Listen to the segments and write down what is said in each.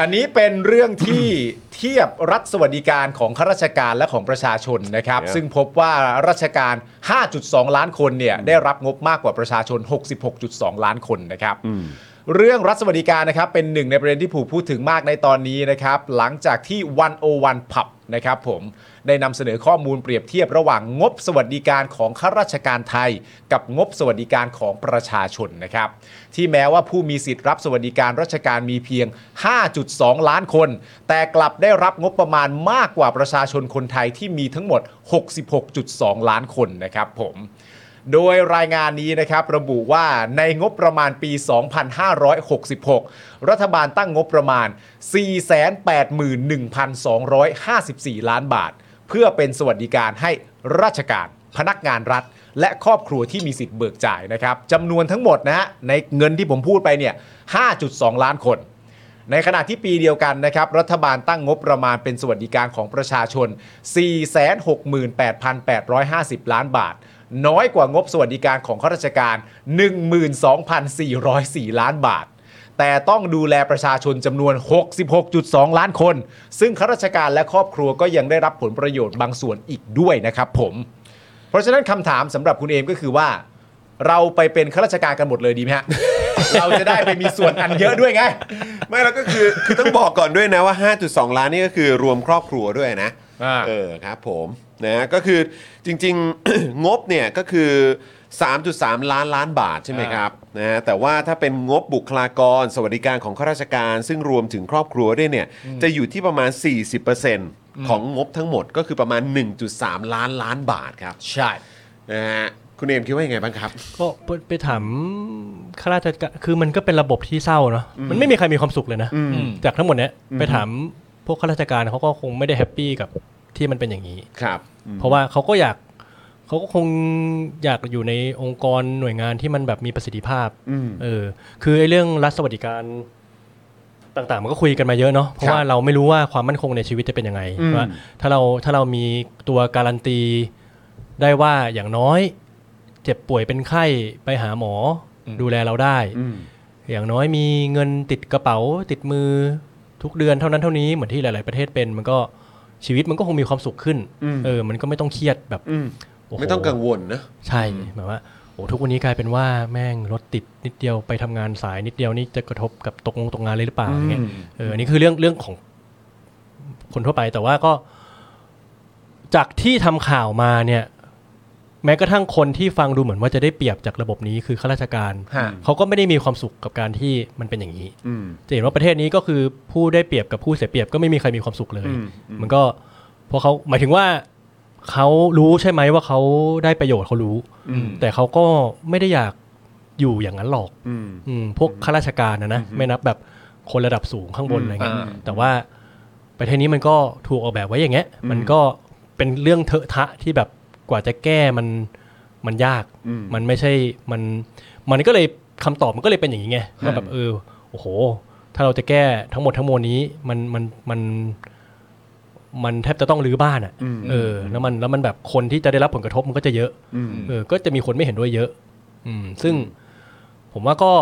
อันนี้เป็นเรื่องที่ เทียบรัฐสวัสดิการของข้าราชการและของประชาชนนะครับครับ ซึ่งพบว่าราชการ 5.2 ล้านคนเนี่ยได้รับงบมากกว่าประชาชน 66.2 ล้านคนนะครับ เรื่องรัฐสวัสดิการนะครับเป็นหนึ่งในประเด็นที่ผูกพูดถึงมากในตอนนี้นะครับหลังจากที่ 101 ผับนะครับผมได้นำเสนอข้อมูลเปรียบเทียบระหว่างงบสวัสดิการของข้าราชการไทย กับงบสวัสดิการของประชาชนนะครับที่แม้ว่าผู้มีสิทธิ์รับสวัสดิการราชการมีเพียง 5.2 ล้านคน แต่กลับได้รับงบประมาณมากกว่าประชาชนคนไทยที่มีทั้งหมด 66.2 ล้านคนนะครับผม โดยรายงานนี้นะครับระบุว่าในงบประมาณปี 2566 รัฐบาลตั้งงบประมาณ 481,254 ล้านบาท เพื่อเป็นสวัสดิการให้ราชการ พนักงานรัฐ และครอบครัวที่มีสิทธิ์เบิกจ่ายนะครับจำนวนทั้งหมดนะฮะในเงินที่ผมพูดไปเนี่ย 5.2 ล้านคน ในขณะที่ปีเดียวกันนะครับ รัฐบาลตั้งงบประมาณเป็นสวัสดิการของประชาชน 468,850 ล้านบาท น้อยกว่างบสวัสดิการของข้าราชการ 12,404 ล้านบาท แต่ต้องดูแลประชาชนจำนวน 66.2 ล้านคน ซึ่งข้าราชการและครอบครัวก็ยังได้รับผลประโยชน์บางส่วนอีกด้วยนะครับผม เพราะฉะนั้นคำถามสำหรับคุณเอมก็คือว่า เราไปเป็นข้าราชการกันหมดเลยดีไหมฮะ เราจะได้ไปมีส่วนอันเยอะด้วยไง ไม่แล้วก็คือคือต้องบอกก่อนด้วยนะว่า 5.2 ล้านนี่ก็คือรวมครอบครัวด้วยนะ อ่า เออครับผม นะก็คือจริง ๆ งบเนี่ยก็คือ 3.3 ล้านล้านบาทใช่ไหมครับนะฮะแต่ว่าถ้าเป็นงบบุคลากร สวัสดิการของข้าราชการ ซึ่งรวมถึงครอบครัวด้วยเนี่ยจะอยู่ที่ประมาณ 40%ของงบทั้งหมดก็คือประมาณ 1.3 ล้านล้านบาทครับใช่นะฮะคุณเอมคิดว่ายังไงบ้างครับ ก็ไปไปถามข้าราชการคือมันก็เป็นระบบที่เศร้าเนาะมันไม่มีใครมีความสุขเลยนะ จากทั้งหมดเนี้ยไปถามพวกข้าราชการเขาก็คงไม่ได้ happy กับ ที่มันเป็นอย่างนี้ ครับ เพราะว่าเขาก็อยากเขาก็คงอยากอยู่ในองค์กรหน่วยงานที่มันแบบมีประสิทธิภาพอืมเออ คือไอ้เรื่องรัฐสวัสดิการต่างๆ มันก็คุยกันมาเยอะเนาะเพราะครับว่าเราไม่รู้ว่าความมั่นคงในชีวิตจะเป็นยังไงอืมว่าถ้าเราถ้าเรามีตัวการันตีได้ว่าอย่างน้อย เจ็บป่วยเป็นไข้ไปหาหมออดูแลเราได้อืมอย่างน้อยมีเงินติดกระเป๋าติดมือทุกเดือนเท่านั้นเท่านี้เหมือนที่หลาย ๆประเทศเป็นมันก็ ชีวิตมันก็คงมีความสุขขึ้นอืมเออ มันก็ไม่ต้องเครียดแบบอืมโอ้โหไม่ต้องกังวลนะ ใช่แบบว่าโอ้ทุกวันนี้กลายเป็นว่าแม่งรถติดนิดเดียวไปทำงานสายนิดเดียวนี่จะกระทบกับตกงตกงานเลยหรือเปล่าอย่างเงี้ยเอออันนี้คือเรื่องเรื่องของคนทั่วไปแต่ว่าก็ จากที่ทำข่าวมาเนี่ย แม้กระทั่งคนที่ฟังดูเหมือนว่าจะได้เปรียบจากระบบนี้คือข้าราชการ ฮะ เขาก็ไม่ได้มีความสุขกับการที่มันเป็นอย่างนี้ อืม จะเห็นว่าประเทศนี้ก็คือผู้ได้เปรียบกับผู้เสียเปรียบก็ไม่มีใครมีความสุขเลย อืมอืม มันก็เพราะเขาหมายถึงว่าเขารู้ใช่ไหมว่าเขาได้ประโยชน์เขารู้ อืม แต่เขาก็ไม่ได้อยากอยู่อย่างนั้นหรอก อืม อืมพวกข้าราชการนะนะไม่นับแบบคนระดับสูงข้างบนอืมอะไรเงี้ยอ่า แต่ว่าประเทศนี้มันก็ถูกออกแบบไว้อย่างเงี้ยอืมมันก็เป็นเรื่องเถอะทะที่แบบ กว่าจะแก้มันมันยากอืมมันไม่ใช่มันมันก็เลยคำตอบมันก็เลยเป็นอย่างนี้ไงว่าแบบเออโอ้โห ถ้าเราจะแก้ทั้งหมดทั้งมวลนี้มันมันมันมันแทบจะต้องรื้อบ้านอะอืมเออ แล้วมันแล้วมันแบบคนที่จะได้รับผลกระทบมันก็จะเยอะอืมเออ ก็จะมีคนไม่เห็นด้วยเยอะ อืม ซึ่งผมว่าก็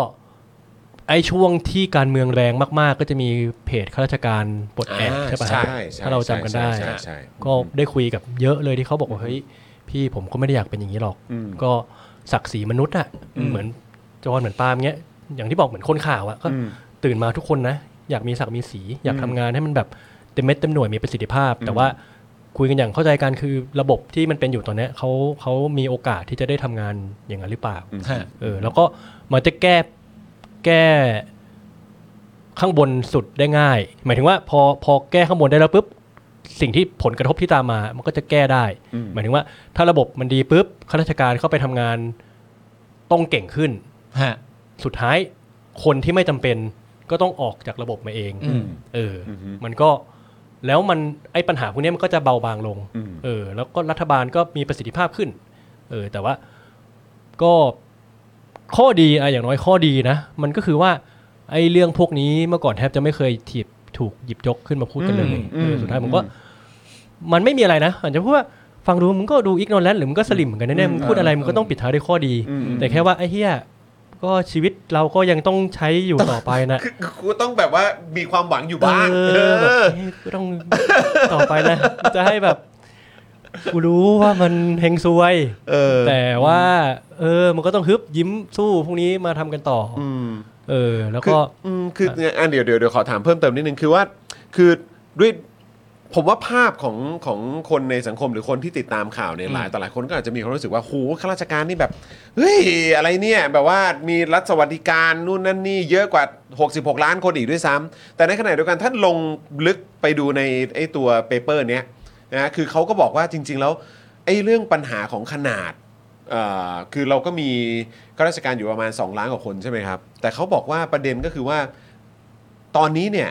ไอ้ช่วงที่การเมืองแรงมาก ๆ ก็จะมีเพจข้าราชการปลดแอกอ่าใช่ปะใช่ฮะใช่ถ้าเราจำกันได้ใช่ใช่ใช่ก็ได้คุยกับเยอะเลยที่เขาบอกว่าเฮ้ย พี่ผมก็ไม่ได้อยากเป็นอย่างนี้หรอกอืมก็ศักดิ์ศรีมนุษย์อะอืมเหมือนจอห์นเหมือนปาล์มเงี้ย อย่างที่บอกเหมือนคนข่าวอะก็อืมตื่นมาทุกคนนะ อยากมีศักดิ์มีสีอยากอืมทำงานให้มันแบบเต็มเม็ดเต็มหน่วยมีประสิทธิภาพ แต่ว่าคุยกันอย่างเข้าใจกันคือระบบที่มันเป็นอยู่ตอนเนี้ยเขาเขามีโอกาสที่จะได้ทำงานอย่างนั้นหรือเปล่าฮะเออ แล้วก็มันจะแก้แก้ข้างบนสุดได้ง่าย หมายถึงว่าพอพอแก้ข้างบนได้แล้วปุ๊บ สิ่งที่ผลกระทบที่ตามมา มันก็จะแก้ได้อืมหมายถึงว่า ถ้าระบบมันดีปุ๊บข้าราชการเข้าไปทำงานต้องเก่งขึ้นฮะสุดท้ายคนที่ไม่จำเป็นก็ต้องออกจากระบบมาเองอืมเออออฮึมันก็แล้วมันไอ้ปัญหาพวกนี้มันก็จะเบาบางลงอืมเออ แล้วก็รัฐบาลก็มีประสิทธิภาพขึ้น เออ แต่ว่าก็ข้อดีอะอย่างน้อยข้อดีนะ มันก็คือว่า ไอ้เรื่องพวกนี้เมื่อก่อนแทบจะไม่เคยถีบ ถูกหยิบยกขึ้นมาพูดกันเลยอืมเอออืมสุดท้ายผมก็ มันไม่มีอะไรนะอาจจะพูดว่าฟังดูมึงก็ดูอิกโนแลนหรือมึงก็สลิมเหมือนกันแน่ๆมึงพูดอะไรมึงก็ต้องปิดท้ายด้วยข้อดีอืมแต่แค่ว่าไอ้เฮียก็ชีวิตเราก็ยังต้องใช้อยู่ต่อไปนะคือกูต้องแบบว่ามีความหวังอยู่บ้างเอเออแบบอเฮ้ยก็ต้องต่อไปนะ จะให้แบบกูรู้ว่ามันเฮงซวยเออแต่ว่า เออ มันก็ต้องฮึบยิ้มสู้พรุ่งนี้มาทำกันต่อออืม เออ แล้วคือก็อืมคืออันเดี๋ยวเดี๋ยวเดี๋ยวขอถามเพิ่มเติมนิดนึงคือว่า คือด้วยผมว่าภาพของของคนในสังคมหรือคนที่ติดตามข่าวเนี่ยหลายต่อหลายคนก็อาจจะมีความรู้สึกว่าโหข้าราชการนี่แบบเฮ้ยอะไรเนี่ยแบบว่ามีรัฐสวัสดิการนู่นนั่นนี่เยอะกว่า 66 ล้านคนอีกด้วยซ้ำแต่ในขณะเดียวกันท่านลงลึกไปดูในไอ้ตัวเปเปอร์เนี้ยนะคือเขาก็บอกว่าจริง ๆ แล้วไอ้เรื่องปัญหาของขนาดเอ่อ คือเราก็มีข้าราชการอยู่ประมาณ 2 ล้านกว่าคนใช่ไหมครับ แต่เขาบอกว่าประเด็นก็คือว่าตอนนี้เนี่ย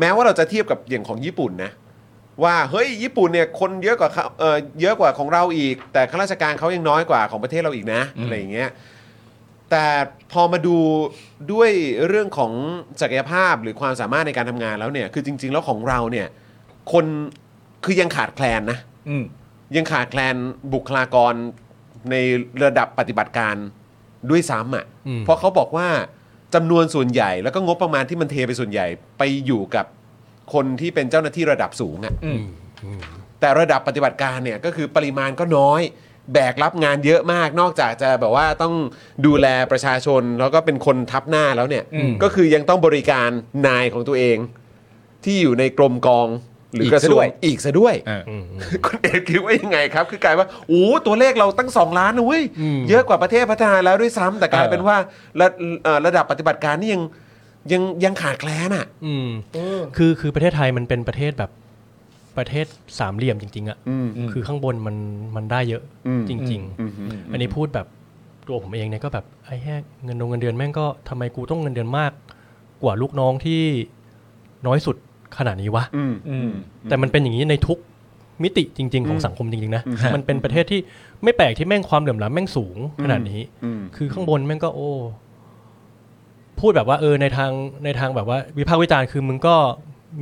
แม้ว่าเราจะเทียบกับอย่างของญี่ปุ่นนะว่าเฮ้ยญี่ปุ่นเนี่ยคนเยอะกว่าเขาเออเยอะกว่าของเราอีก แต่ข้าราชการเขายังน้อยกว่าของประเทศเราอีกนะอะไรอย่างเงี้ยแต่พอมาดูด้วยเรื่องของศักยภาพหรือความสามารถในการทำงานแล้วเนี่ยคือจริง ๆ แล้วของเราเนี่ยคนคือยังขาดแคลนนะอืมยังขาดแคลนบุคลากร ในระดับปฏิบัติการด้วยซ้ำอะอืม เพราะเขาบอกว่าจำนวนส่วนใหญ่แล้วก็งบประมาณที่มันเทไปส่วนใหญ่ไปอยู่กับคนที่เป็นเจ้าหน้าที่ระดับสูงอะ อืม แต่ระดับปฏิบัติการเนี่ยก็คือปริมาณก็น้อย แบกรับงานเยอะมาก นอกจากจะแบบว่าต้องดูแลประชาชน แล้วก็เป็นคนทับหน้าแล้วเนี่ย อืม ก็คือยังต้องบริการนายของตัวเอง ที่อยู่ในกรมกอง หรืออีกกระทรวซะด้งวยอีกซะด้วยอ่าอืมคุณเอกคิดว่ายังไงครับ คือกลายว่าโอ้ตัวเลขเราตั้ง 2 ล้านนะเว้ยอืมเยอะกว่าประเทศพัฒนาแล้วด้วยซ้ำแต่กลายเออเป็นว่าระเอ่อระดับปฏิบัติการนี่ยังยังยังขาดแคลนอะอืมคือคือประเทศไทยมันเป็นประเทศแบบประเทศสามเหลี่ยมจริง ๆอะอืมคือข้างบนมันมันได้เยอะอืมจริงอืมๆอันนี้พูดแบบตัวผมเองเนี่ยก็แบบไอ้แค่เงินดงเงินเดือนแม่งก็ทำไมกูต้องเงินเดือนมาก กว่าลูกน้องที่น้อยสุด ขนาดนี้วะอืมอืมแต่มันเป็นอย่างนี้ในทุกมิติจริง ๆ ของสังคมจริงๆนะมันเป็นประเทศที่ไม่แปลกที่แม่งความเหลื่อมล้ำแม่งสูงขนาดนี้อืมคือข้างบนแม่งก็โอ้พูดแบบว่าเออในทางในทางแบบว่า วิพากษ์วิจารณ์คือมึงก็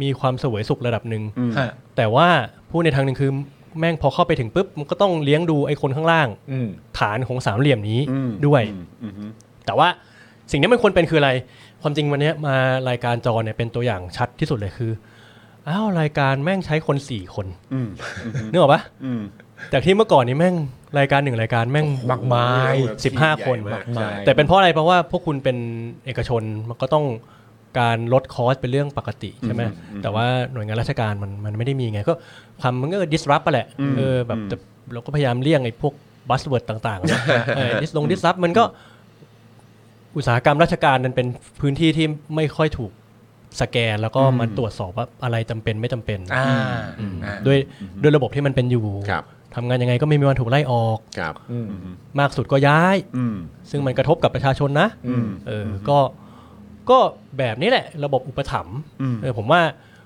มีความเสวยสุขระดับหนึ่งฮะแต่ว่าพูดในทางหนึ่งคือแม่งพอเข้าไปถึงปุ๊บมันก็ต้องเลี้ยงดูไอ้คนข้างล่างอืมฐานของสามเหลี่ยมนี้อืมด้วยอืมอืมแต่ว่าสิ่งที่มันควรเป็นคืออะไร ความจริงวันเนี้ยมารายการจอเนี่ยเป็นตัวอย่างชัดที่สุดเลยคืออ้าวรายการแม่งใช้คนสี่คนอืมนึกออกปะอืมจากที่เมื่อก่อนนี้แม่งรายการหนึ่งรายการแม่งมากมายสิบห้าคนใหญ่มากมากมายใช่แต่เป็นเพราะอะไรเพราะว่าพวกคุณเป็นเอกชนมันก็ต้องการลดคอสเป็นเรื่องปกติใช่ไหมแต่ว่าหน่วยงานราชการมันมันไม่ได้มีไงก็ความมันก็ disrupt ไปแหละเออแบบแต่เราก็พยายามเลี่ยงไอ้พวก buzzword ต่างๆนะเออ dis ลง disrupt มันก็ อุตสาหกรรมราชการมันเป็นพื้นที่ที่ไม่ค่อยถูกสแกนแล้วก็มันตรวจสอบว่าอะไรจำเป็นไม่จำเป็นอ่าอืมอ่าด้วยด้วยระบบที่มันเป็นอยู่ครับทำงานยังไงก็ไม่มีวันถูกไล่ออกครับอืมมากสุดก็ย้ายอืมซึ่งมันกระทบกับประชาชนนะอืมเออก็ก็แบบนี้แหละ ระบบอุปถัมภ์อืมเออผมว่า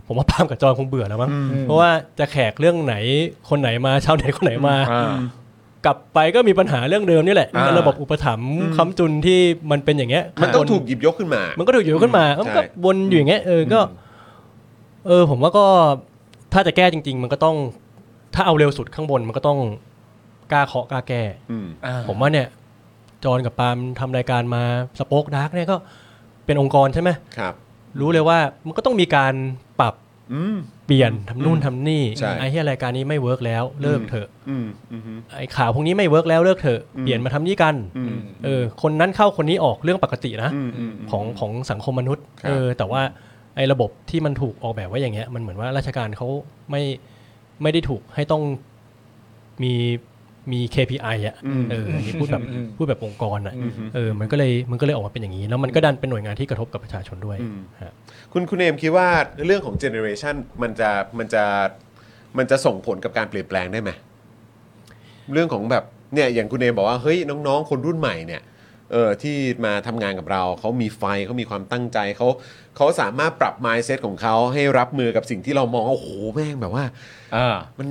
ผมว่าปาล์มกับจอยคงเบื่อแล้วมั้งอืมเพราะว่าจะแขกเรื่องไหนคนไหนมาชาวเน็ตคนไหนมาอ่า กลับไปก็มีปัญหาเรื่องเดิมนี่แหละอ่าระบบอุปถัมภ์ค้ำจุนที่มันเป็นอย่างเงี้ยมันต้องคถูกหยิบยกขึ้นมา มันก็ถูกอยู่ขึ้นมาใช่มันก็วนอยู่อย่างเงี้ยเออก็ เออ ผมว่าก็ถ้าจะแก้จริง ๆ มันก็ต้อง ถ้าเอาเร็วสุดข้างบนมันก็ต้องกล้าเคาะกล้าแก้ อืมอ่าผมว่าเนี่ยจอห์นกับปาล์มทำรายการมาสป็อคดาร์กเนี่ยก็เป็นองค์กรใช่ไหม ครับ รู้เลยว่ามันก็ต้องมีการปรับอืม เปลี่ยนทำนู่นทำนี่ใช่ไอ้ที่รายการนี้ไม่เวิร์กแล้วเลิกเถอะอืมอืมไอ้ข่าวพวกนี้ไม่เวิร์กแล้วเลิกเถอะอืมเปลี่ยนมาทำนี่กันอืมเออคนนั้นเข้าคนนี้ออกเรื่องปกตินะอืมอืมของของสังคมมนุษย์ครับเออแต่ว่าไอ้ระบบที่มันถูกออกแบบไว้อย่างเงี้ยมันเหมือนว่าราชการเขาไม่ไม่ได้ถูกให้ต้องมี มี KPI อะอืมเอออันนี้พูดแบบอืมพูดแบบองค์กรอะอืมเออมันก็เลยมันก็เลยออกมาเป็นอย่างนี้ แล้วมันก็ดันเป็นหน่วยงานที่กระทบกับประชาชนด้วยอืมฮะคุณคุณเอมคิดว่าเรื่องของเจเนอเรชันมันจะมันจะมันจะส่งผลกับการเปลี่ยนแปลงได้ไหมเรื่องของแบบเนี่ยอย่างคุณเอมบอกว่าเฮ้ยน้องๆ คนรุ่นใหม่เนี่ยเออที่มาทำงานกับเราเขามีไฟเขามีความตั้งใจเขาเขาสามารถปรับ mindset ของเขาให้รับมือกับสิ่งที่เรามองว่าโอ้โหแม่งแบบว่าอ่ามัน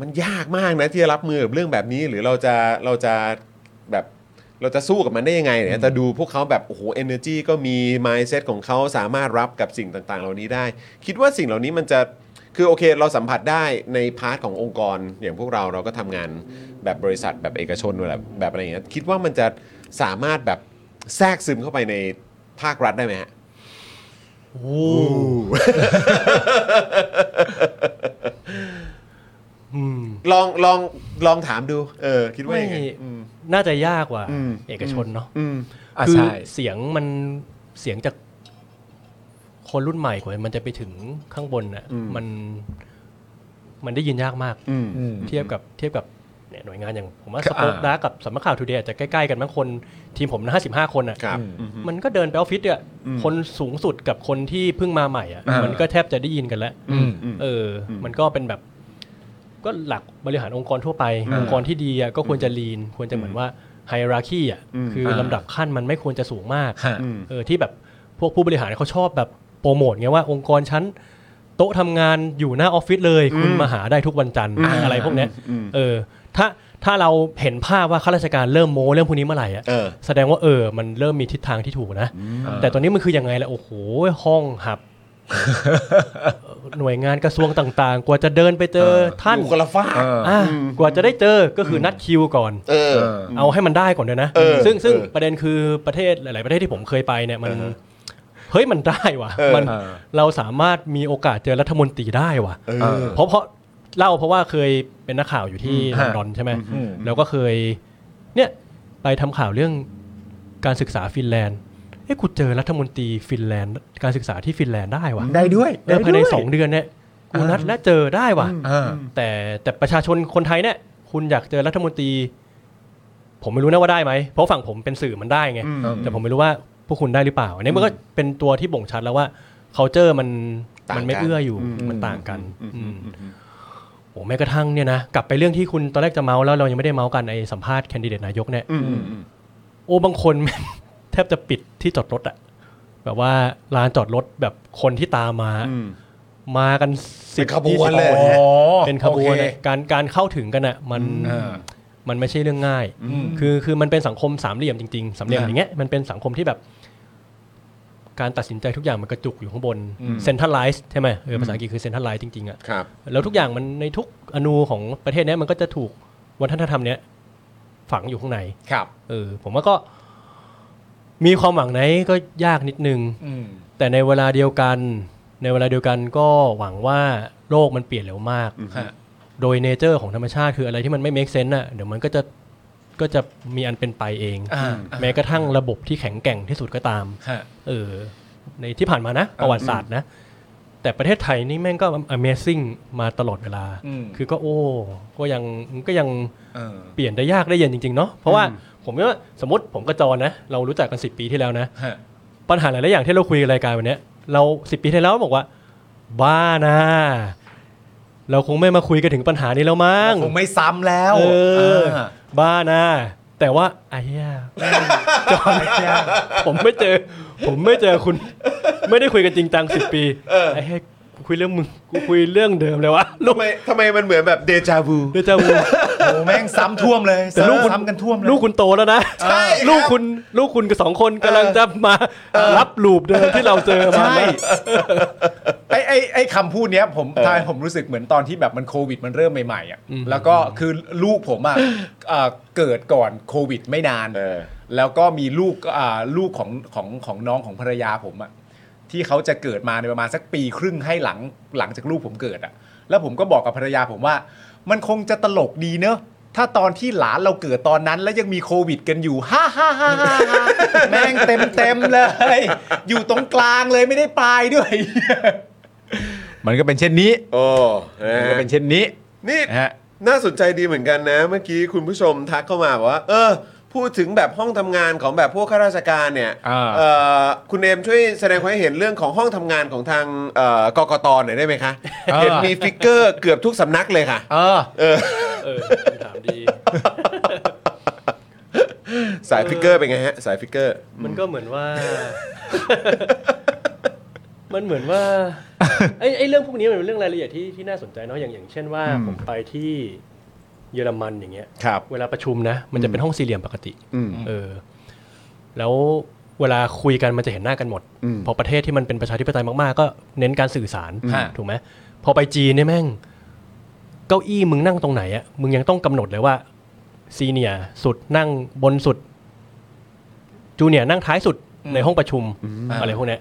มันยากมากนะที่จะรับมือกับเรื่องแบบนี้ หรือเราจะเราจะแบบเราจะสู้กับมันได้ยังไงเนี่ยแต่ดูพวกเขาแบบโอ้โห energy ก็มี mindset ของเขาสามารถรับกับสิ่งต่างๆ เหล่านี้ได้ คิดว่าสิ่งเหล่านี้มันจะคือโอเค เราสัมผัสได้ใน part ขององค์กร อย่างพวกเราเราก็ทำงานแบบบริษัทแบบเอกชนแบบแบบอะไรอย่างเงี้ยคิดว่ามันจะสามารถแบบแทรกซึมเข้าไปในภาครัฐได้ไหมฮะโอ้อืม ลองลองลองถามดู เออ คิดว่าไม่ยังไงอืม น่าจะยากกว่า อืม เอกชนเนาะอืมอะคือใช่เสียงมันเสียงจากคนรุ่นใหม่กว่ามันจะไปถึงข้างบนน่ะอืม มันมันได้ยินยากมาก อืม อืม เทียบกับเทียบกับเนี่ยหน่วยงานอย่างผมว่าครัสบปอคอ่าดากับสำนักข่าวทูเดย์อาจจะใกล้ๆกันบางคนทีมผมนะห้าสิบห้าคนอะ ครับมันก็เดินไปออฟฟิศเนี่ยอืม คนสูงสุดกับคนที่เพิ่งมาใหม่อะอ่ามั มันก็แทบจะได้ยินกันแล้ว อืมอืมเอออมมันก็เป็นแบบ ก็หลักบริหารองค์กรทั่วไปอืมองค์กรที่ดีอะก็ควรจะลีน ควรจะเหมือนว่าไฮราคีอะอืมคืออาลำดับขั้นมันไม่ควรจะสูงมากฮะอืมเออที่แบบพวกผู้บริหารเขาชอบแบบโปรโมทไงว่าองค์กรชั้นโต๊ะทำงานอยู่หน้าออฟฟิศเลย คุณอืมมาหาได้ทุกวันจันทร์อืมอะไรพวกเนี้ยอืมเออถ้าถ้าเราเห็นภาพว่าข้าราชการเริ่มโม้เรื่องพวกนี้เมื่อไหร่อะเออแสดงว่าเออมันเริ่มมีทิศทางที่ถูกนะ แต่ตอนนี้มันคือยังไงล่ะโอ้โหห้องหับ หน่วยงานกระทรวงต่างๆ กว่าจะเดินไปเจอท่านอยู่คนละฝ้ากเอออะกว่าจะได้เจอก็คือนัดคิวก่อน เออ เออเอาให้มันได้ก่อนด้วยนะเออซึ่งซึ่งเออประเด็นคือประเทศหลาย ๆ ประเทศที่ผมเคยไปเนี่ยมันเออเฮ้ยมันได้ว่ะเออมันเออเราสามารถมีโอกาสเจอรัฐมนตรีได้ว่ะเอเอออเพราะเพราะเล่าเพราะว่าเคยเป็นนักข่าวอยู่ที่อืมลอนดอนใช่ไหมอืมแล้วก็เคย เนี่ยไปทำข่าวเรื่องการศึกษาฟินแลนด์ เอ้กูเจอรัฐมนตรีฟินแลนด์การศึกษาที่ฟินแลนด์ได้ว่ะได้ด้วยเออภายในด้วสองเดือนเนี่ยกูนัดและเจอได้ว่ะเออแต่แต่ประชาชนคนไทยเนี่ยคุณอยากเจอรัฐมนตรี ผมไม่รู้นะว่าได้ไหมเพราะฝั่งผมเป็นสื่อมันได้ไงอืมแต่ผมไม่รู้ว่าพวกคุณได้หรือเปล่าอันนี้มันก็เป็นตัวที่บ่งชัดแล้วว่า c u เจอร์มันต่างกันมันไม่เอื้ออยู่อืมมันต่างกันอืมอืมอืมอืมโอ้แม้กระทั่งเนี่ยนะกลับไปเรื่องที่คุณตอนแรกจะเมาแล้วเรายังไม่ได้เมากันไอ้สัมภาษณ์ candidate นายกเนี่ยอืมอืมอืมโอ้บางคน แทบจะปิดที่จอดรถอะแบบว่าลานจอดรถแบบคนที่ตามมาอืมมากันสิเป็บนขบวนเลย20อ๋อเป็นขบวนโออะเค การการเข้าถึงกันอะมันเออมันไม่ใช่เรื่องง่ายอืมคือคือมันเป็นสังคมสามเหลี่ยมจริงๆสามเหลี่ยมอ่าอย่างเงี้ยมันเป็นสังคมที่แบบ การตัดสินใจทุกอย่างมันกระจุกอยู่ข้างบนอืมเซ็นทรัลไลซ์ใช่ไหมเออภาษาอังกฤษคือเซ็นทรัลไลซ์จริงๆอะครับ แล้วทุกอย่างมันในทุกอนูของประเทศเนี้ยมันก็จะถูกวัฒนธรรมเนี้ยฝังอยู่ข้างใน ครับ เออผมว่าก็ มีความหวังไหนก็ยากนิดนึงอืมแต่ในเวลาเดียวกัน ในเวลาเดียวกันก็หวังว่าโลกมันเปลี่ยนเร็วมากฮะโดยเนเจอร์ของธรรมชาติคืออะไรที่มันไม่ make sense น่ะเดี๋ยวมันก็จะก็จะมีอันเป็นไปเองอ่าแม้กระทั่งระบบที่แข็งแกร่งที่สุดก็ตามฮะเออในที่ผ่านมานะ ประวัติศาสตร์นะ แต่ประเทศไทยนี่แม่งก็ Amazing มาตลอดเวลาอืมคือก็โอ้ ก็ยังก็ยังเออเปลี่ยนได้ยากได้เย็นจริง ๆ เนาะเพราะว่า ผมว่าสมมติผมกับจรนะ เรารู้จักกันสิปีที่แล้วนะ ฮะปัญหาหลายๆอย่างที่เราคุยกันรายการวันเนี้ยเราสิปีที่แล้วบอกว่า บ้านะเราคงไม่มาคุยกันถึงปัญหานี้แล้วมั้ง คงไม่ซ้ำแล้วเออาบ้านะแต่ว่าไอ้เหี้ยจอนผมไม่เจอ ผมไม่เจอคุณ ไม่ได้คุยกันจริงจังสิบปีไอ้เหี้ย กูคุยเรื่องมึงกูคุยเรื่องเดิมเลยวะลูกทำไมทำไมมันเหมือนแบบเดจาวูเดจาวู โอ้แม่งซ้ำท่วมเลยแต่ลูกคุณ ซ้ำกันท่วมเลย ลูกคุณโตแล้วนะใช่ครับ ลูกคุณลูกคุณกับสองคนกำลังจะมารับลูปเดิมที่เราเจอมาใช่นะไอ้ไอ้ไอ้คำพูดเนี้ยผมทายผมรู้สึกเหมือนตอนที่แบบมันโควิดมันเริ่มใหม่ๆอะแล้วก็คือลูกผมอะเอ่อเกิดก่อนโควิดไม่นาน เออ แล้วก็มีลูกอ่าลูกของของของน้องของภรรยาผมอะ ที่เขาจะเกิดมาในประมาณสักปีครึ่งให้หลังหลังจากลูกผมเกิดอะแล้วผมก็บอกกับภรรยาผมว่า มันคงจะตลกดีเนอะถ้าตอนที่หลานเราเกิดตอนนั้น แล้วยังมีโควิดกันอยู่ฮ่าฮ่าฮ่าฮ่าฮ่าแม่งเต็มเต็มๆเลย อยู่ตรงกลางเลยไม่ได้ปลายด้วย มันก็เป็นเช่นนี้โอ้นะมันฮะก็เป็นเช่นนี้นี่นะฮะน่าสนใจดีเหมือนกันนะ เมื่อกี้คุณผู้ชมทักเข้ามาบอกว่า เออ พูดถึงแบบห้องทำงานของแบบพวกข้าราชการเนี่ยอ่า เอ่อคุณเอมช่วยแสดงความเห็นเรื่องของห้องทำงานของทางเอ่อกกตหน่อยได้ไหมคะอ่าเห็นมี figure เกือบทุกสำนักเลยค่ะเออเออ เออคำถามดี สาย figure เป็นไงฮะ สาย figure มันก็เหมือนว่า มันเหมือนว่าไอ้ไอ้เรื่องพวกนี้มันเป็นเรื่องรายละเอียดที่ที่น่าสนใจเนาะอย่างอย่างเช่นว่าอืมผมไปที่ เยอรมันอย่างเงี้ยครับ เวลาประชุมนะ มันจะเป็นห้องสี่เหลี่ยมปกติอืมเออ แล้วเวลาคุยกันมันจะเห็นหน้ากันหมดอืมพอประเทศที่มันเป็นประชาธิปไตยมากๆ ก็เน้นการสื่อสารฮะถูกไหมพอไปจีนเนี่ยแม่ง เก้าอี้มึงนั่งตรงไหนอะมึงยังต้องกำหนดเลยว่าซีเนียสุดนั่งบนสุดจูเนียร์นั่งท้ายสุดในห้องประชุมอ่าอะไรพวกเนี้ย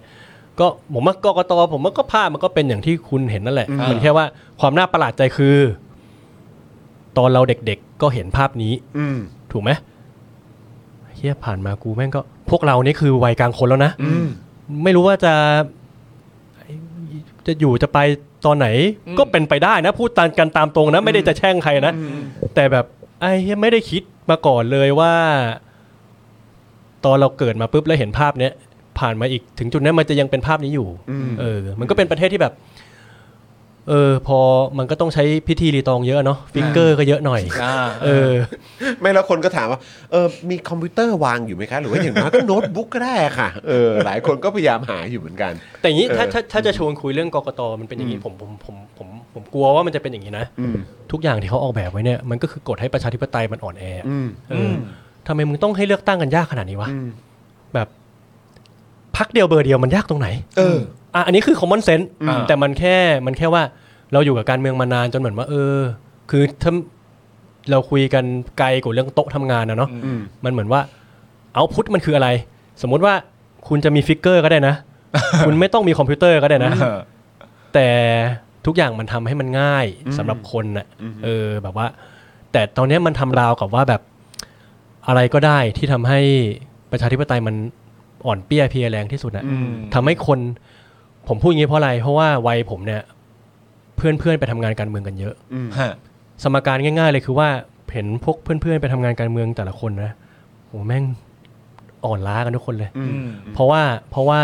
ก็ผมว่ากกตผมว่าก็ภาพมันก็เป็นอย่างที่คุณเห็นนั่นแหละอืมมันแค่ว่าความน่าประหลาดใจคือ ตอนเราเด็กๆก็เห็นภาพนี้ อืม ถูกไหมเฮียผ่านมากูแม่งก็ พวกเรานี่คือวัยกลางคนแล้วนะ อืม ไม่รู้ว่าจะจะอยู่จะไปตอนไหนอืม ก็เป็นไปได้นะ พูดตามกันตามตรงนะ ไม่ได้จะแช่งใครนะแต่แบบไอ้เหี้ยไม่ได้คิดมาก่อนเลยว่า ตอนเราเกิดมาปุ๊บแล้วเห็นภาพเนี้ยผ่านมาอีกถึงจุดนั้นมันจะยังเป็นภาพนี้อยู่เออ มันก็เป็นประเทศที่แบบ เออพอมันก็ต้องใช้พิธีรีตองเยอะเนาะ figure ก็เยอะหน่อยอ่าเออ ไม่แล้วคนก็ถามว่าเออมีคอมพิวเตอร์วางอยู่ไหมคะ หรือว่าอย่างน้อยก็โน้ตบุ๊กก็ได้ค่ะเออหลายคนก็พยายามหาอยู่เหมือนกัน แต่อย่างนี้ถ้าเออถ้าถ้าจะชวนคุยเรื่องกกตมันเป็นอย่างนี้ผมผมผมผมผมกลัวว่ามันจะเป็นอย่างนี้นะอืมทุกอย่างที่เขาออกแบบไว้เนี่ยมันก็คือกดให้ประชาธิปไตยมันอ่อนแออืมเอออทำไมมึงต้องให้เลือกตั้งกันยากขนาดนี้วะอืมแบบพักเดียวเบอร์เดียวมันยากตรงไหน เออ อะอันนี้คือ common sense อ่าแต่มันแค่มันแค่ว่าเราอยู่กับการเมืองมานานจนเหมือนว่า เออ คือถ้าเราคุยกันไกลกว่าเรื่องโต๊ะทำงานนะเนาะอืมมันเหมือนว่าเอาพุทมันคืออะไร สมมุติว่าคุณจะมี figure ก็ได้นะ คุณไม่ต้องมีคอมพิวเตอร์ก็ได้นะเออแต่ทุกอย่างมันทำให้มันง่ายสำหรับคนน่ะเออ แบบว่า แต่ตอนเนี้ยมันทำราวกับว่าแบบอะไรก็ได้ที่ทำให้ประชาธิปไตยมันอ่อนเปลี้ยเพลียแรงที่สุดน่ะอืมทำให้คน ผมพูดอย่างนี้เพราะอะไร เพราะว่าวัยผมเนี่ย เพื่อนเพื่อนๆไปทำงานการเมืองกันเยอะ ฮะ สมการง่าย ๆ เลยคือว่าเห็นพวกเพื่อนๆไปทำงานการเมืองแต่ละคนนะโหแม่งอ่อนล้ากันทุกคนเลย อืม เพราะว่าเพราะว่า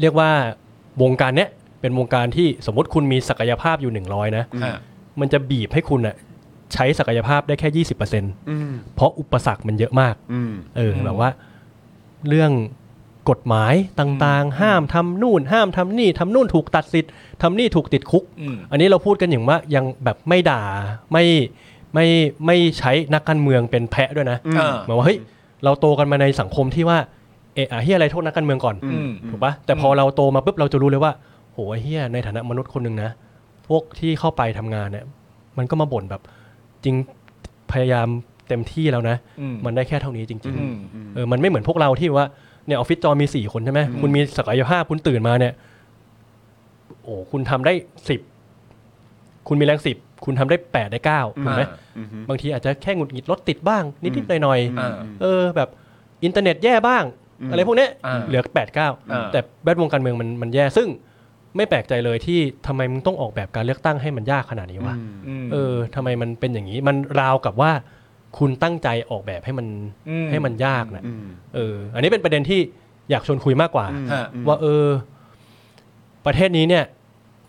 เรียกว่าวงการเนี้ยเป็นวงการที่สมมติคุณมีศักยภาพอยู่หนึ่งร้อยนะ ฮะ มันจะบีบให้คุณอะใช้ศักยภาพได้แค่ยี่สิบเปอร์เซ็นเพราะอุปสรรคมันเยอะมากเออแบบว่า เรื่อง กฎหมายต่างๆ ห้ามทำนู่น ห้ามทำนี่ทำนู่นถูกตัดสิทธิ์ทำนี่ถูกติดคุกอืมอันนี้เราพูดกันอย่างว่ายังแบบไม่ด่าไม่ไม่ไม่ใช้นักการเมืองเป็นแพะด้วยนะอ่าหมายว่าเฮ้ยเราโตกันมาในสังคมที่ว่าเอะอะเฮียอะไรโทษนักการเมืองก่อนอืมถูกปะแต่พอเราโตมาปุ๊บเราจะรู้เลยว่าโหไอ้เฮียในฐานะมนุษย์คนหนึ่งนะ พวกที่เข้าไปทำงานเนี่ย มันก็มาบ่นแบบจริงพยายามเต็มที่แล้วนะอืมมันได้แค่เท่านี้จริงอืมๆเออมันไม่เหมือนพวกเราที่ว่า เนี่ยออฟฟิศจอมีสี่คนใช่ไหมคุณมีศักยภาพคุณตื่นมาเนี่ย โอ้คุณทำได้สิบคุณมีแรงสิบคุณทำได้แปดได้เก้าถูกไหมบางทีอาจจะแค่หงุดหงิดรถติดบ้าง นิดๆหน่อยอ่าๆเออ แบบอินเทอร์เน็ตแย่บ้าง อะไรพวกเนี้ยอ่าเหลือแปดเก้าอ่าแต่แวดวงการเมืองมันมันแย่ซึ่งไม่แปลกใจเลยที่ทำไมมึงต้องออกแบบการเลือกตั้งให้มันยากขนาดนี้วะมเออทำไมมันเป็นอย่างนี้ มันราวกับว่า คุณตั้งใจออกแบบให้มันอืมให้มันยากนะเออ อันนี้เป็นประเด็นที่อยากชวนคุยมากกว่าฮะว่าเออ ประเทศนี้เนี่ย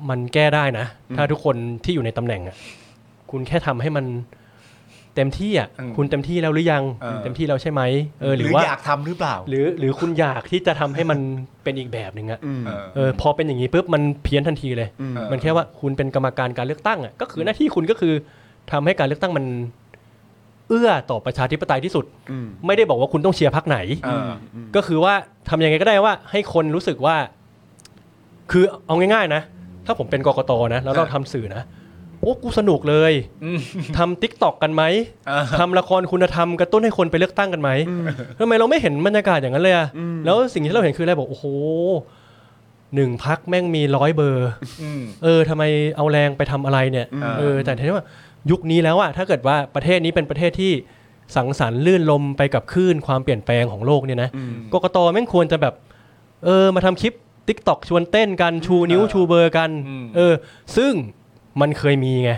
มันแก้ได้นะ ถ้าทุกคนที่อยู่ในตำแหน่งอะคุณแค่ทำให้มันเต็มที่อะอืมคุณเต็มที่แล้วหรือยังเออเต็มที่แล้วใช่ไหมเออหหรืรืออว่าอยากทำหรือเปล่า หรือ หรือคุณอยากที่จะทำให้มันเป็นอีกแบบหนึ่งอะเออเออพอเป็นอย่างนี้ปุ๊บมันเพี้ยนทันทีเลยเออมันแค่ว่าคุณเป็นกรรมการการเลือกตั้งอะก็คือหน้าที่คุณก็คือทำให้การเลือกตั้งมัน เอื้อต่อประชาธิปไตยที่สุด ไม่ได้บอกว่าคุณต้องเชียร์พรรคไหนเออก็คือว่าทำยังไงก็ได้ว่าให้คนรู้สึกว่า คือเอาง่ายๆนะ ถ้าผมเป็นกกตนะ แล้วเราทำสื่อนะโอ้กูสนุกเลยอืมทำทิกตอกกันไหมอ่าทำละครคุณธรรมกระตุ้นให้คนไปเลือกตั้งกันไหมทำไมเราไม่เห็นบรรยากาศอย่างนั้นเลยอะแล้วสิ่งที่เราเห็นคืออะไรบอกโอ้โหหนึ่งพักแม่งมีร้อยเบอร์อืมเออทำไมเอาแรงไปทำอะไรเนี่ยอ่าเออแต่ทีนี้ว่า ยุคนี้แล้วอะถ้าเกิดว่าประเทศนี้เป็นประเทศที่สังสรรค์รื่นรมย์ไปกับคลื่นความเปลี่ยนแปลงของโลกเนี่ยนะกกตแม่งควรจะแบบ เออมาทำคลิป TikTok ชวนเต้นกันชูนิ้วชูเบอร์กันอืมเออ ซึ่งมันเคยมีไง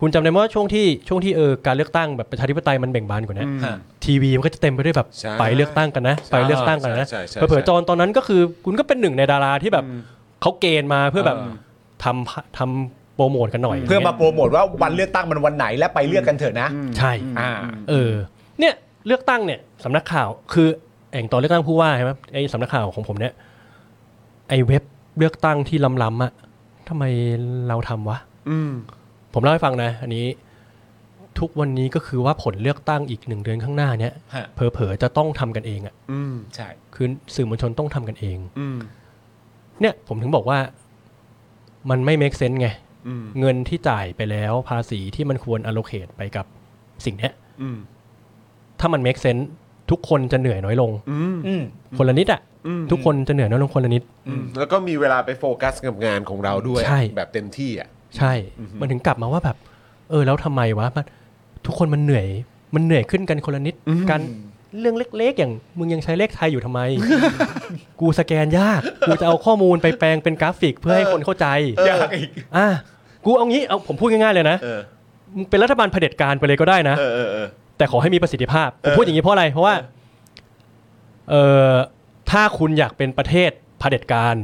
คุณจำได้ไหมว่าช่วงที่ช่วงที่เออการเลือกตั้งแบบประชาธิปไตยมันเบ่งบานกว่านี้ฮะทีวีมันก็จะเต็มไปด้วยแบบใช่ไปเลือกตั้งกันนะ ไปเลือกตั้งกันนะใช่ใช่ใช่เผื่อๆจอนตอนนั้นก็คือ คุณก็เป็นหนึ่งในดาราที่แบบเขาเกณฑ์มาเพื่อแบบเออทำทำ โปรโมทกันหน่อยเพื่อมาโปรโมทว่าวันเลือกตั้งมันวันไหนและไปเลือกกันเถอะนะ ใช่อ่าเออเนี่ยเลือกตั้งเนี่ยสำนักข่าวคือแองตอนเลือกตั้งผู้ว่าใช่ไหมไอ้สำนักข่าวของผมเนี่ยไอ้เว็บเลือกตั้งที่ล้ำๆอะทำไมเราทำวะผมเล่าให้ฟังนะ อันนี้ทุกวันนี้ก็คือว่าผลเลือกตั้งอีกหนึ่งเดือนข้างหน้าเนี่ยฮะเผลอๆจะต้องทำกันเองอะใช่คือสื่อมวลชนต้องทำกันเองเนี่ย ผมถึงบอกว่า มันไม่ make sense ไง เงินที่จ่ายไปแล้วภาษีที่มันควร allocate ไปกับสิ่งเนี้ยถ้ามัน make sense ทุกคนจะเหนื่อยน้อยลงอืมคนละนิดอะทุกคนจะเหนื่อยน้อยลงคนละนิดอืมแล้วก็มีเวลาไปโฟกัสกับงานของเราด้วยใช่แบบเต็มที่อะใช่ มันถึงกลับมาว่าแบบ เออแล้วทำไมวะมันทุกคนมันเหนื่อย มันเหนื่อยขึ้นกันคนละนิดการเรื่องเล็ก ๆ อย่างมึงยังใช้เลขไทยอยู่ทำไม กูสแกนยาก กูจะเอาข้อมูลไปแปลงเป็นกราฟิกเพื่อให้คนเข้าใจยากอีกอะ กูเอางี้เอาผมพูดง่ายๆเลยนะเออมึงเป็นรัฐบาลเผด็จการไปเลยก็ได้นะ เออเออเออ แต่ขอให้มีประสิทธิภาพผมพูดอย่างนี้เพราะอะไรเพราะว่าเออถ้าคุณอยากเป็นประเทศเผด็จการ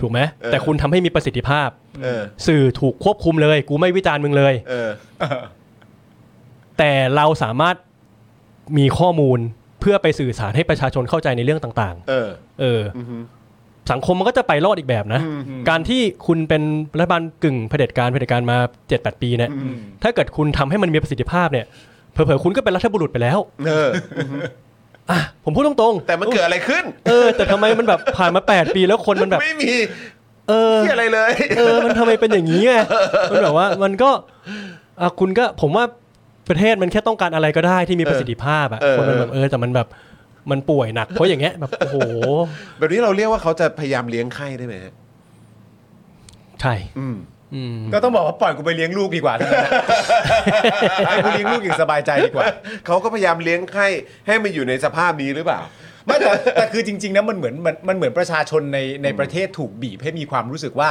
ถูกไหมเออ แต่คุณทำให้มีประสิทธิภาพ เออสื่อถูกควบคุมเลย กูไม่วิจารณ์มึงเลย เออ แต่เราสามารถมีข้อมูลเพื่อไปสื่อสารให้ประชาชนเข้าใจในเรื่องต่างเออ ๆ เอออ สังคมมันก็จะไปรอดอีกแบบนะ การที่คุณเป็นรัฐบาลกึ่งเผด็จการเผด็จการมา 7-8 ปีเนี่ยถ้าเกิดคุณทำให้มันมีประสิทธิภาพเนี่ยเผลอๆคุณก็เป็นรัฐบุรุษไปแล้วเอออะผมพูดตรงๆ แต่มันเกิดอะไรขึ้น เออ แต่ทำไมมันแบบผ่านมา 8 ปีแล้วคนมันแบบไม่มี เออที่อะไรเลย เออ มันทำไมเป็นอย่างนี้ไงมันแบบว่ามันก็อะคุณก็ผมว่าประเทศมันแค่ต้องการอะไรก็ได้ที่มีประสิทธิภาพอะเออคนมันแบบเออแต่มันแบบ มันป่วยหนัก เพราะอย่างเงี้ยแบบโอ้โห แบบนี้เราเรียกว่าเขาจะพยายามเลี้ยงไข้ได้ไหมฮะใช่อืม อืมก็ต้องบอกว่าปล่อยกูไปเลี้ยงลูกดีกว่าทั้งนั้นนะให้กูเลี้ยงลูกอย่างสบายใจดีกว่า เขาก็พยายามเลี้ยงไข้ให้มันอยู่ในสภาพนี้หรือเปล่า ไม่แต่แต่คือจริงๆนะมันเหมือนมันมันเหมือนประชาชนในในประเทศถูกบีบให้มีความรู้สึกว่า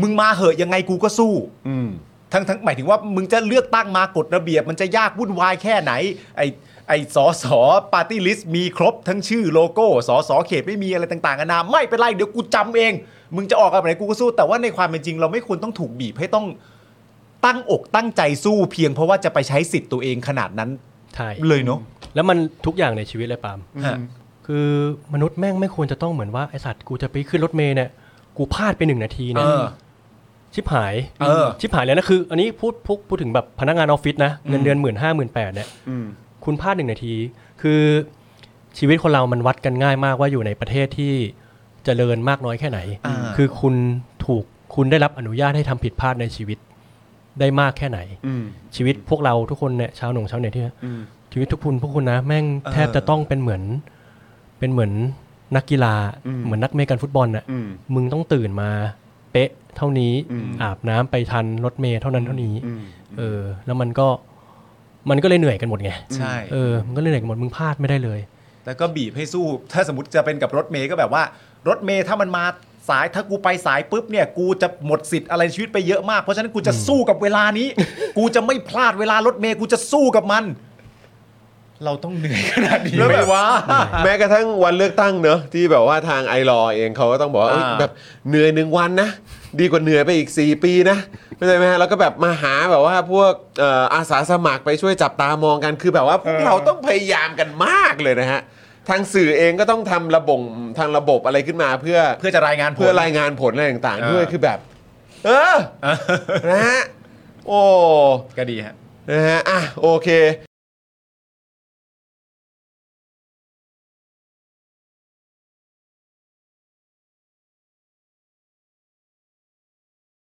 มึงมาเหอะยังไงกูก็สู้ อืม ทั้งทั้งหมายถึงว่ามึงจะเลือกตั้งมากฎระเบียบ มันจะยากวุ่นวายแค่ไหนไอ ไอสอสอ party list มีครบทั้งชื่อโลโก้สอสอเขตไม่มีอะไรต่างๆกันานาไม่เป็นไรเดี๋ยวกูจำเอง มึงจะออกอะไรไหนกูก็สู้ แต่ว่าในความเป็นจริงเราไม่ควรต้องถูกบีบให้ต้องตั้งอกตั้งใจสู้เพียงเพราะว่าจะไปใช้สิทธิ์ตัวเองขนาดนั้นใช่เลยเนาะ แล้วมันทุกอย่างในชีวิตเลยปาล์มฮะ คือมนุษย์แม่งไม่ควรจะต้องเหมือนว่าไอสัตว์กูจะไปขึ้นรถเมล์เนี่ยกูพลาดไปหนึ่งนาทีเอเนี่ยอ ชิบหายเออ ชิบหายเลยนะคือ อันนี้พูดพูดพูดถึงแบบพนักงานออฟฟิศนะเงินเดือนหมื่นห้าหมื่นแปดเนี่ยอืม คุณพลาดหนึ่งนาที คือชีวิตคนเรามันวัดกันง่ายมากว่าอยู่ในประเทศที่เจริญมากน้อยแค่ไหนอ่าคือคุณถูกคุณได้รับอนุญาตให้ทำผิดพลาดในชีวิตได้มากแค่ไหนอืมชีวิตพวกเราทุกคนเนี่ยชาวหนุ่มชาวเน็ตที่อืมชีวิตทุกคุณพวกคุณนะ แม่งแทบจะต้องเป็นเหมือน เป็นเหมือนนักกีฬาเหมือนนักเมกันฟุตบอลน่ะอืมมึงต้องตื่นมาเป๊ะเท่านี้อืมอาบน้ำไปทันรถเมย์เท่านั้นเท่านี้อืมเออ แล้วมันก็ มันก็เลยเหนื่อยกันหมดไงใช่เออมันก็เลยเหนื่อยกันหมดมึงพลาดไม่ได้เลย แล้วก็บีบให้สู้ ถ้าสมมติจะเป็นกับรถเมย์ก็แบบว่ารถเมย์ถ้ามันมาสายถ้ากูไปสายปุ๊บเนี่ย กูจะหมดสิทธิ์อะไรในชีวิตไปเยอะมากเพราะฉะนั้นกูจะสู้กับเวลานี้ กูจะไม่พลาดเวลารถเมย์กูจะสู้กับมัน เราต้องเหนื่อยขนาดนี้แล้วไหมแบบวะแม้กระทั่งวันเลือกตั้งเนอะที่แบบว่าทางไอรอเองเขาก็ต้องบอกว่าเอ้ยอ่าแบบเหนื่อยหนึ่งวันนะดีกว่าเหนื่อยไปอีก 4 ปีนะ เข้าใจไหมฮะแล้วก็แบบมาหาแบบว่าพวกเอ่ออาสาสมัครไปช่วยจับตามองกันคือแบบว่าพวกเราต้องพยายามกันมากเลยนะฮะทางสื่อเองก็ต้องทำระบบทางระบบอะไรขึ้นมาเพื่อเพื่อจะรายงานผล เพื่อรายงานผลอะไรต่างๆด้วยอ่าคือแบบ เออนะฮะโอ้ ก็ดีฮะ นะฮะ อะ โอเค